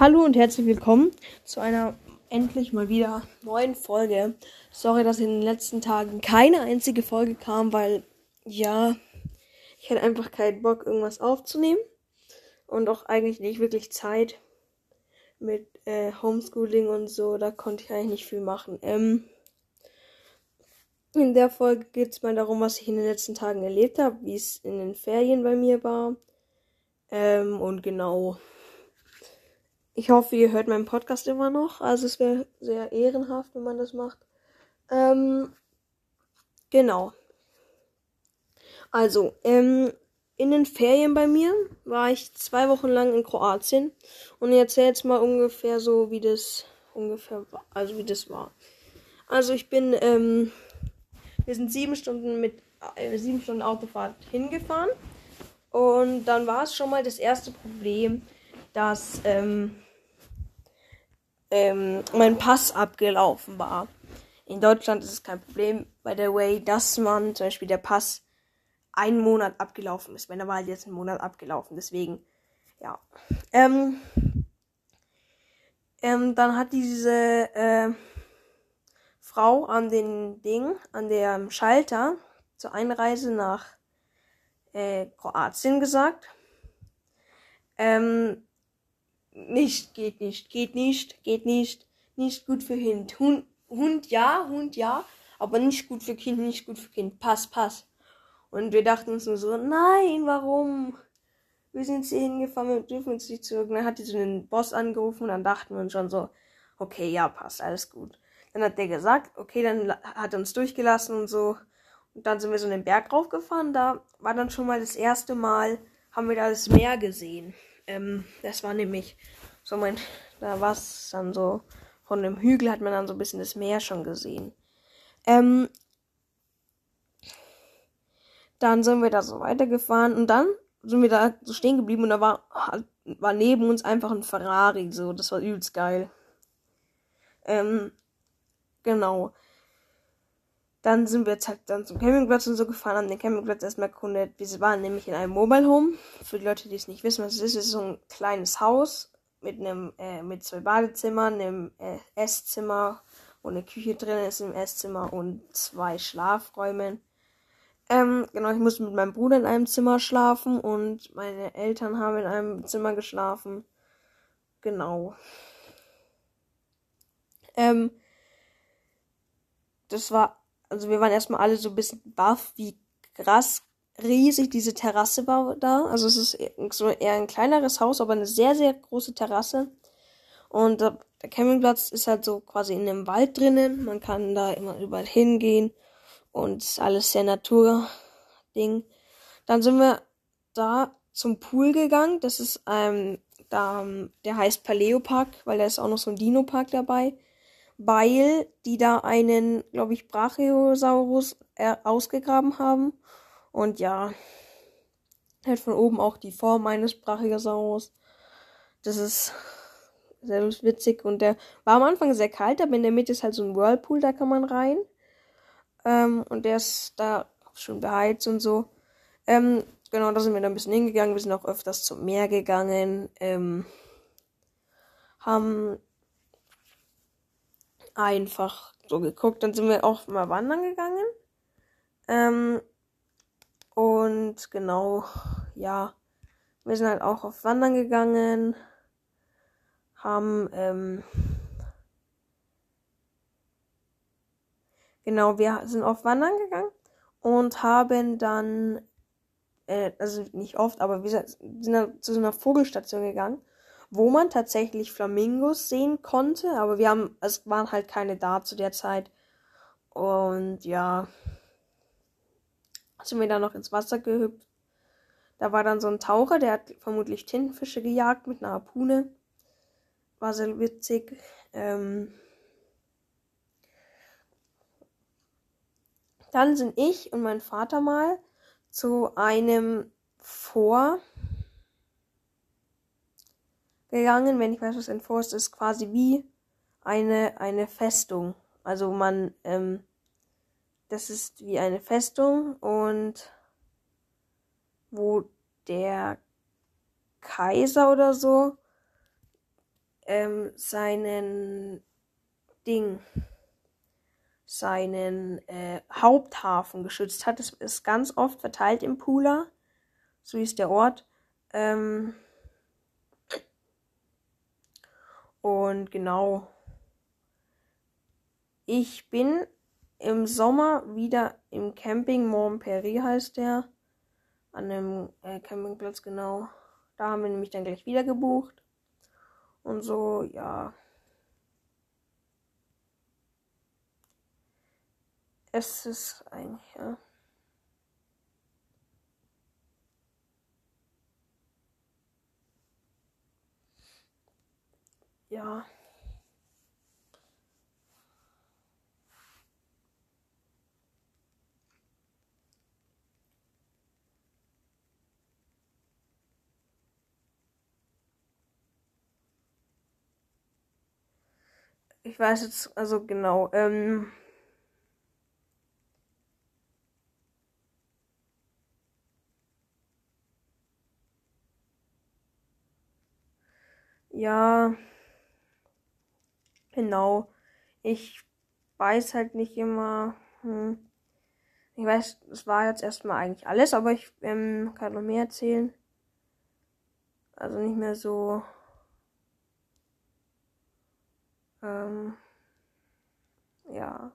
Hallo und herzlich willkommen zu einer endlich mal wieder neuen Folge. Sorry, dass in den letzten Tagen keine einzige Folge kam, weil ja, ich hatte einfach keinen Bock, irgendwas aufzunehmen und auch eigentlich nicht wirklich Zeit mit äh, Homeschooling und so. Da konnte ich eigentlich nicht viel machen. Ähm, in der Folge geht es mal darum, was ich in den letzten Tagen erlebt habe, wie es in den Ferien bei mir war. Ähm, und genau ich hoffe, ihr hört meinen Podcast immer noch. Also es wäre sehr ehrenhaft, wenn man das macht. Ähm, genau. Also, ähm, in den Ferien bei mir war ich zwei Wochen lang in Kroatien. Und ich erzähle jetzt mal ungefähr so, wie das ungefähr war. Also wie das war. Also ich bin, ähm, wir sind sieben Stunden mit äh, sieben Stunden Autofahrt hingefahren. Und dann war es schon mal das erste Problem, dass ähm, ähm, mein Pass abgelaufen war. In Deutschland ist es kein Problem, by the way, dass man zum Beispiel der Pass einen Monat abgelaufen ist. Wenn war halt jetzt ein Monat abgelaufen. Deswegen, ja. Ähm, ähm, dann hat diese äh, Frau an den Ding, an der Schalter zur Einreise nach äh, Kroatien gesagt, ähm, nicht, geht nicht, geht nicht, geht nicht, nicht gut für Hund. Hund, Hund ja, Hund ja, aber nicht gut für Kind, nicht gut für Kind. Pass, pass. Und wir dachten uns nur so, nein, warum? Wir sind hier hingefahren, wir dürfen uns nicht zurück. Und dann hat die so einen Boss angerufen und dann dachten wir uns schon so, okay, ja, passt, alles gut. Dann hat der gesagt, okay, dann hat er uns durchgelassen und so. Und dann sind wir so einen Berg raufgefahren. Da war dann schon mal das erste Mal, haben wir da das Meer gesehen. Ähm, das war nämlich so mein, da war es dann so, von dem Hügel hat man dann so ein bisschen das Meer schon gesehen. Ähm, dann sind wir da so weitergefahren und dann sind wir da so stehen geblieben und da war, war neben uns einfach ein Ferrari, so, das war übelst geil. Ähm, genau. Dann sind wir jetzt halt dann zum Campingplatz und so gefahren, haben den Campingplatz erstmal erkundet. Wir waren nämlich in einem Mobile Home. Für die Leute, die es nicht wissen, was es ist, ist so ein kleines Haus mit einem, äh, mit zwei Badezimmern, einem äh, Esszimmer und eine Küche drin ist im Esszimmer und zwei Schlafräumen. Ähm, genau, ich musste mit meinem Bruder in einem Zimmer schlafen und meine Eltern haben in einem Zimmer geschlafen. Genau. Ähm, das war also wir waren erstmal alle so ein bisschen baff, wie krass riesig diese Terrasse war da. Also es ist so eher ein kleineres Haus, aber eine sehr, sehr große Terrasse. Und der Campingplatz ist halt so quasi in einem Wald drinnen. Man kann da immer überall hingehen. Und alles sehr Natur-Ding. Dann sind wir da zum Pool gegangen. Das ist, ähm, der heißt Paleo Park, weil da ist auch noch so ein Dino-Park dabei weil die da einen, glaube ich, Brachiosaurus äh, ausgegraben haben. Und ja, halt von oben auch die Form eines Brachiosaurus. Das ist sehr witzig. Und der war am Anfang sehr kalt, aber in der Mitte ist halt so ein Whirlpool, da kann man rein. Ähm, und der ist da schon beheizt und so. Ähm, genau, da sind wir dann ein bisschen hingegangen. Wir sind auch öfters zum Meer gegangen. Ähm, haben einfach so geguckt. Dann sind wir auch mal wandern gegangen. Ähm, und genau, ja, wir sind halt auch auf Wandern gegangen. Haben, ähm, genau, wir sind auf Wandern gegangen und haben dann, äh, also nicht oft, aber wir sind dann zu so einer Vogelstation gegangen wo man tatsächlich Flamingos sehen konnte, aber wir haben, es waren halt keine da zu der Zeit. Und ja, sind wir dann noch ins Wasser gehüpft. Da war dann so ein Taucher, der hat vermutlich Tintenfische gejagt mit einer Harpune. War sehr witzig. Ähm dann sind ich und mein Vater mal zu einem Vor gegangen. Wenn ich weiß, was ein Forst ist, quasi wie eine, eine Festung. Also man, ähm, das ist wie eine Festung und wo der Kaiser oder so ähm, seinen Ding, seinen äh, Haupthafen geschützt hat. Es ist ganz oft verteilt im Pula. So ist der Ort. Ähm, und genau. Ich bin im Sommer wieder im Camping Montpellier heißt der. An dem äh, Campingplatz genau. Da haben wir nämlich dann gleich wieder gebucht. Und so, ja. Es ist eigentlich, ja. Ja. Ich weiß jetzt, also genau, ähm, ja, genau. Ich weiß halt nicht immer, hm. Ich weiß, es war jetzt erstmal eigentlich alles, aber ich ähm, kann noch mehr erzählen. Also nicht mehr so Ähm, ja.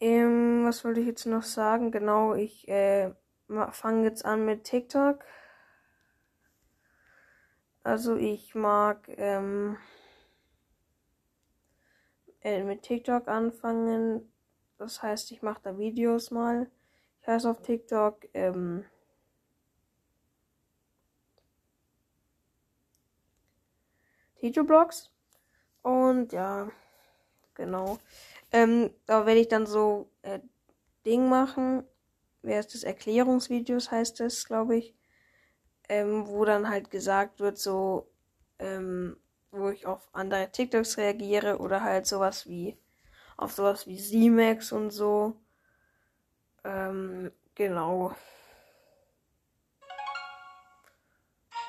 Ähm, was wollte ich jetzt noch sagen? Genau, ich äh, fange jetzt an mit TikTok. Also ich mag ähm, äh, mit TikTok anfangen. Das heißt, ich mache da Videos mal. Ich heiße auf TikTok ähm, Videoblogs. Und ja, genau. Ähm, da werde ich dann so äh, Ding machen. Wer ist das? Erklärungsvideos heißt es, glaube ich. Ähm, wo dann halt gesagt wird, so, ähm, wo ich auf andere TikToks reagiere oder halt sowas wie auf sowas wie Z-Max und so. Ähm, genau.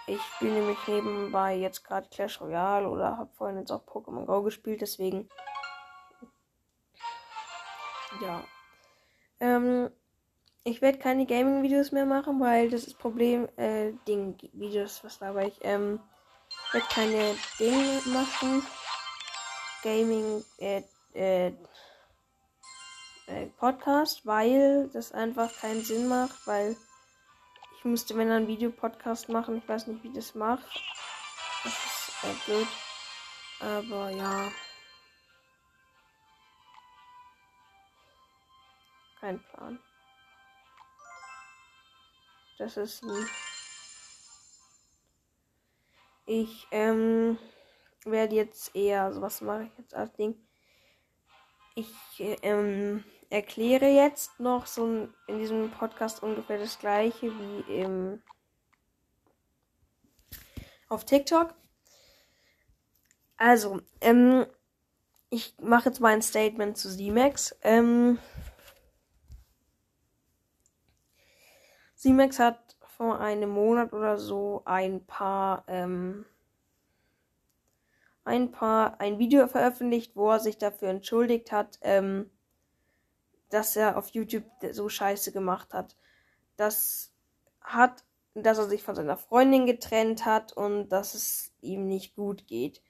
Ich spiele nämlich nebenbei jetzt gerade Clash Royale oder habe vorhin jetzt auch Pokémon Go gespielt, deswegen. Ja. Ähm, ich werde keine Gaming-Videos mehr machen, weil das ist Problem, äh, Ding-Videos, was dabei ich, ähm, werde keine Dinge machen. Gaming, äh, äh, äh, Podcast, weil das einfach keinen Sinn macht, weil ich müsste, wenn ein Videopodcast machen. Ich weiß nicht, wie das macht. Das ist äh, blöd. Aber ja. Kein Plan. Das ist ein. Ich ähm, werde jetzt eher, also was mache ich jetzt als Ding? Ich ähm, erkläre jetzt noch so in diesem Podcast ungefähr das gleiche wie im auf TikTok. Also, ähm, ich mache jetzt mal ein Statement zu Z-Max. Ähm, Z-Max hat vor einem Monat oder so ein paar, ähm, ein paar, ein Video veröffentlicht, wo er sich dafür entschuldigt hat, ähm, dass er auf YouTube so scheiße gemacht hat. Das hat, dass er sich von seiner Freundin getrennt hat und dass es ihm nicht gut geht.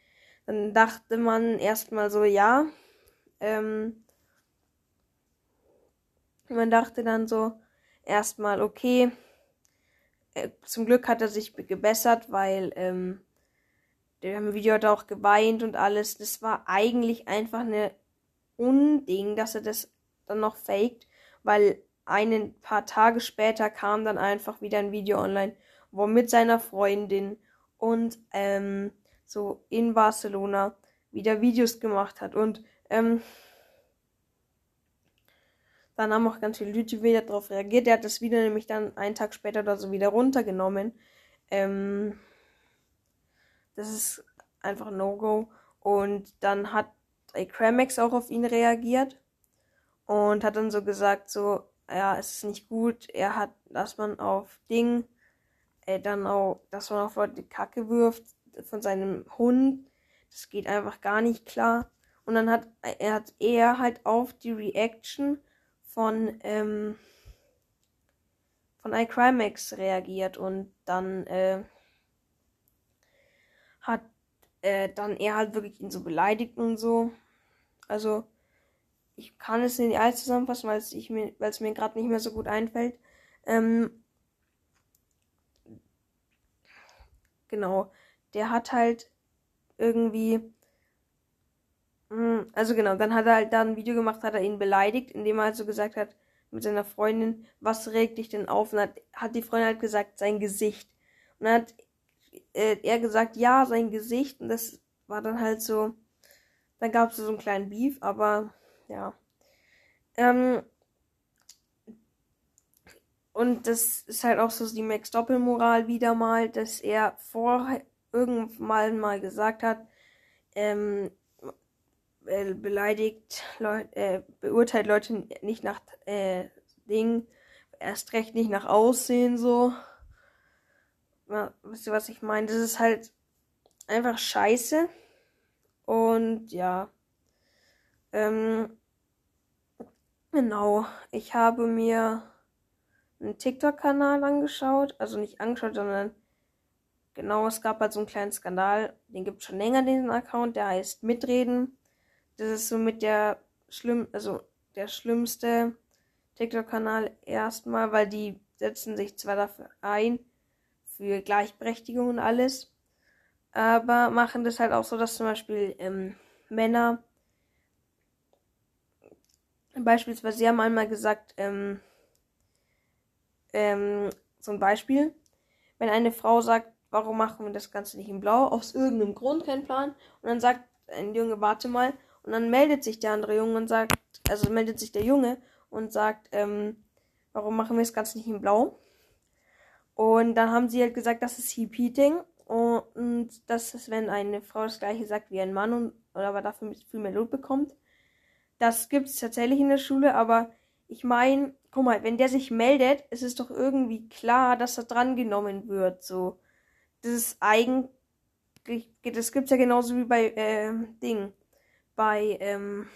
Dann dachte man erstmal so, ja. Ähm, man dachte dann so erstmal, okay. Äh, zum Glück hat er sich gebessert, weil ähm, der Video hat auch geweint und alles. Das war eigentlich einfach eine Unding, dass er das dann noch faked, weil ein paar Tage später kam dann einfach wieder ein Video online, wo er mit seiner Freundin und ähm, so in Barcelona wieder Videos gemacht hat. Und ähm, dann haben auch ganz viele YouTube wieder darauf reagiert. Er hat das Video nämlich dann einen Tag später oder so wieder runtergenommen. Ähm, das ist einfach No-Go. Und dann hat Cramex auch auf ihn reagiert und hat dann so gesagt, so, ja, es ist nicht gut. Er hat, dass man auf Ding, äh, dann auch, dass man auf Leute Kacke wirft von seinem Hund. Das geht einfach gar nicht klar. Und dann hat er hat er halt auf die Reaction von ähm, von iCrimex reagiert und dann äh, hat äh, dann er halt wirklich ihn so beleidigt und so. Also ich kann es nicht alles zusammenfassen, weil es mir, weil es mir gerade nicht mehr so gut einfällt. Ähm, genau, der hat halt irgendwie, also genau, dann hat er halt da ein Video gemacht, hat er ihn beleidigt, indem er halt so gesagt hat mit seiner Freundin, was regt dich denn auf? Und hat, hat die Freundin halt gesagt, sein Gesicht. Und dann hat äh, er gesagt, ja, sein Gesicht. Und das war dann halt so, dann gab es so einen kleinen Beef, aber ja. Ähm, und das ist halt auch so die Max Doppelmoral wieder mal, dass er vor irgendwann mal gesagt hat, ähm, beleidigt Leute, äh, beurteilt Leute nicht nach äh, Ding, erst recht nicht nach Aussehen so. Ja, wisst ihr, was ich meine? Das ist halt einfach scheiße. Und ja. Ähm, genau. Ich habe mir einen TikTok-Kanal angeschaut. Also nicht angeschaut, sondern genau, es gab halt so einen kleinen Skandal. Den gibt es schon länger, diesen Account. Der heißt Mitreden. Das ist so mit der schlimm, also der schlimmste TikTok-Kanal erstmal, weil die setzen sich zwar dafür ein, für Gleichberechtigung und alles, aber machen das halt auch so, dass zum Beispiel ähm, Männer beispielsweise, sie haben einmal gesagt, ähm, ähm, ein Beispiel, wenn eine Frau sagt, warum machen wir das Ganze nicht in Blau, aus irgendeinem Grund kein Plan, und dann sagt ein Junge, warte mal, und dann meldet sich der andere Junge und sagt, also meldet sich der Junge und sagt, ähm, warum machen wir das Ganze nicht in Blau? Und dann haben sie halt gesagt, das ist Heap-Eating und das ist, wenn eine Frau das gleiche sagt wie ein Mann und, oder aber dafür viel mehr Lob bekommt. Das gibt es tatsächlich in der Schule, aber ich meine, guck mal, wenn der sich meldet, ist es doch irgendwie klar, dass er drangenommen wird. So, das ist eigentlich, das gibt's ja genauso wie bei äh, Ding, bei ähm,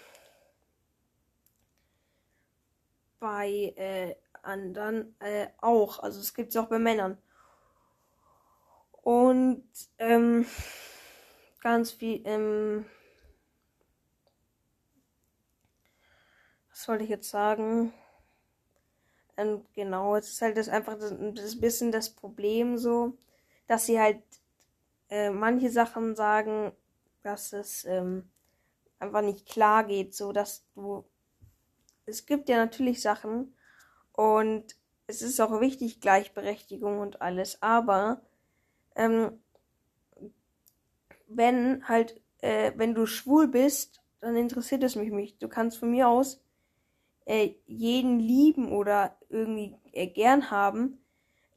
bei äh, anderen äh, auch. Also es gibt es auch bei Männern. Und ähm, ganz viel. Ähm, was wollte ich jetzt sagen? Ähm, genau, es ist halt das einfach das, das bisschen das Problem so, dass sie halt äh, manche Sachen sagen, dass es ähm, einfach nicht klar geht, so dass du es gibt ja natürlich Sachen und es ist auch wichtig, Gleichberechtigung und alles, aber ähm, wenn halt, äh, wenn du schwul bist, dann interessiert es mich nicht. Du kannst von mir aus äh, jeden lieben oder irgendwie äh, gern haben.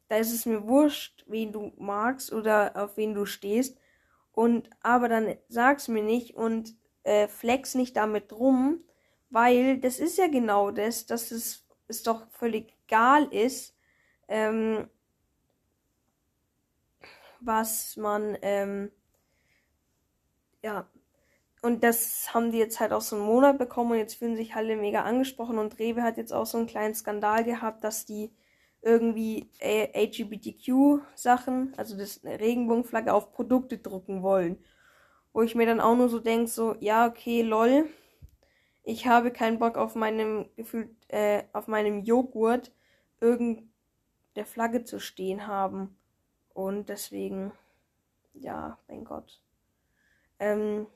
Da ist es mir wurscht, wen du magst oder auf wen du stehst. Und aber dann sag's mir nicht und äh, flex nicht damit rum, weil das ist ja genau das, dass es, es doch völlig egal ist, ähm, was man, ähm, ja, und das haben die jetzt halt auch so einen Monat bekommen und jetzt fühlen sich alle mega angesprochen und Rewe hat jetzt auch so einen kleinen Skandal gehabt, dass die irgendwie LGBTQ-Sachen, also das Regenbogenflagge auf Produkte drucken wollen. Wo ich mir dann auch nur so denke, so, ja, okay, lol, ich habe keinen Bock auf meinem Gefühl, äh, auf meinem Joghurt irgend der Flagge zu stehen haben. Und deswegen, ja, mein Gott. Ähm,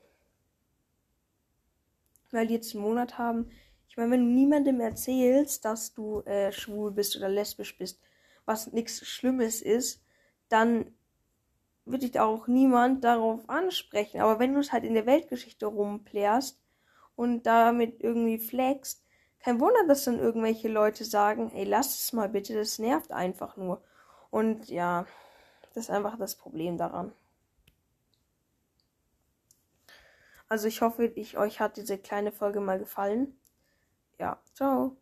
weil die jetzt einen Monat haben. Ich meine, wenn du niemandem erzählst, dass du äh, schwul bist oder lesbisch bist, was nichts Schlimmes ist, dann wird dich auch niemand darauf ansprechen. Aber wenn du es halt in der Weltgeschichte rumplärst, und damit irgendwie flexst, kein Wunder, dass dann irgendwelche Leute sagen, ey, lass es mal bitte, das nervt einfach nur. Und ja, das ist einfach das Problem daran. Also ich hoffe, ich, euch hat diese kleine Folge mal gefallen. Ja, ciao.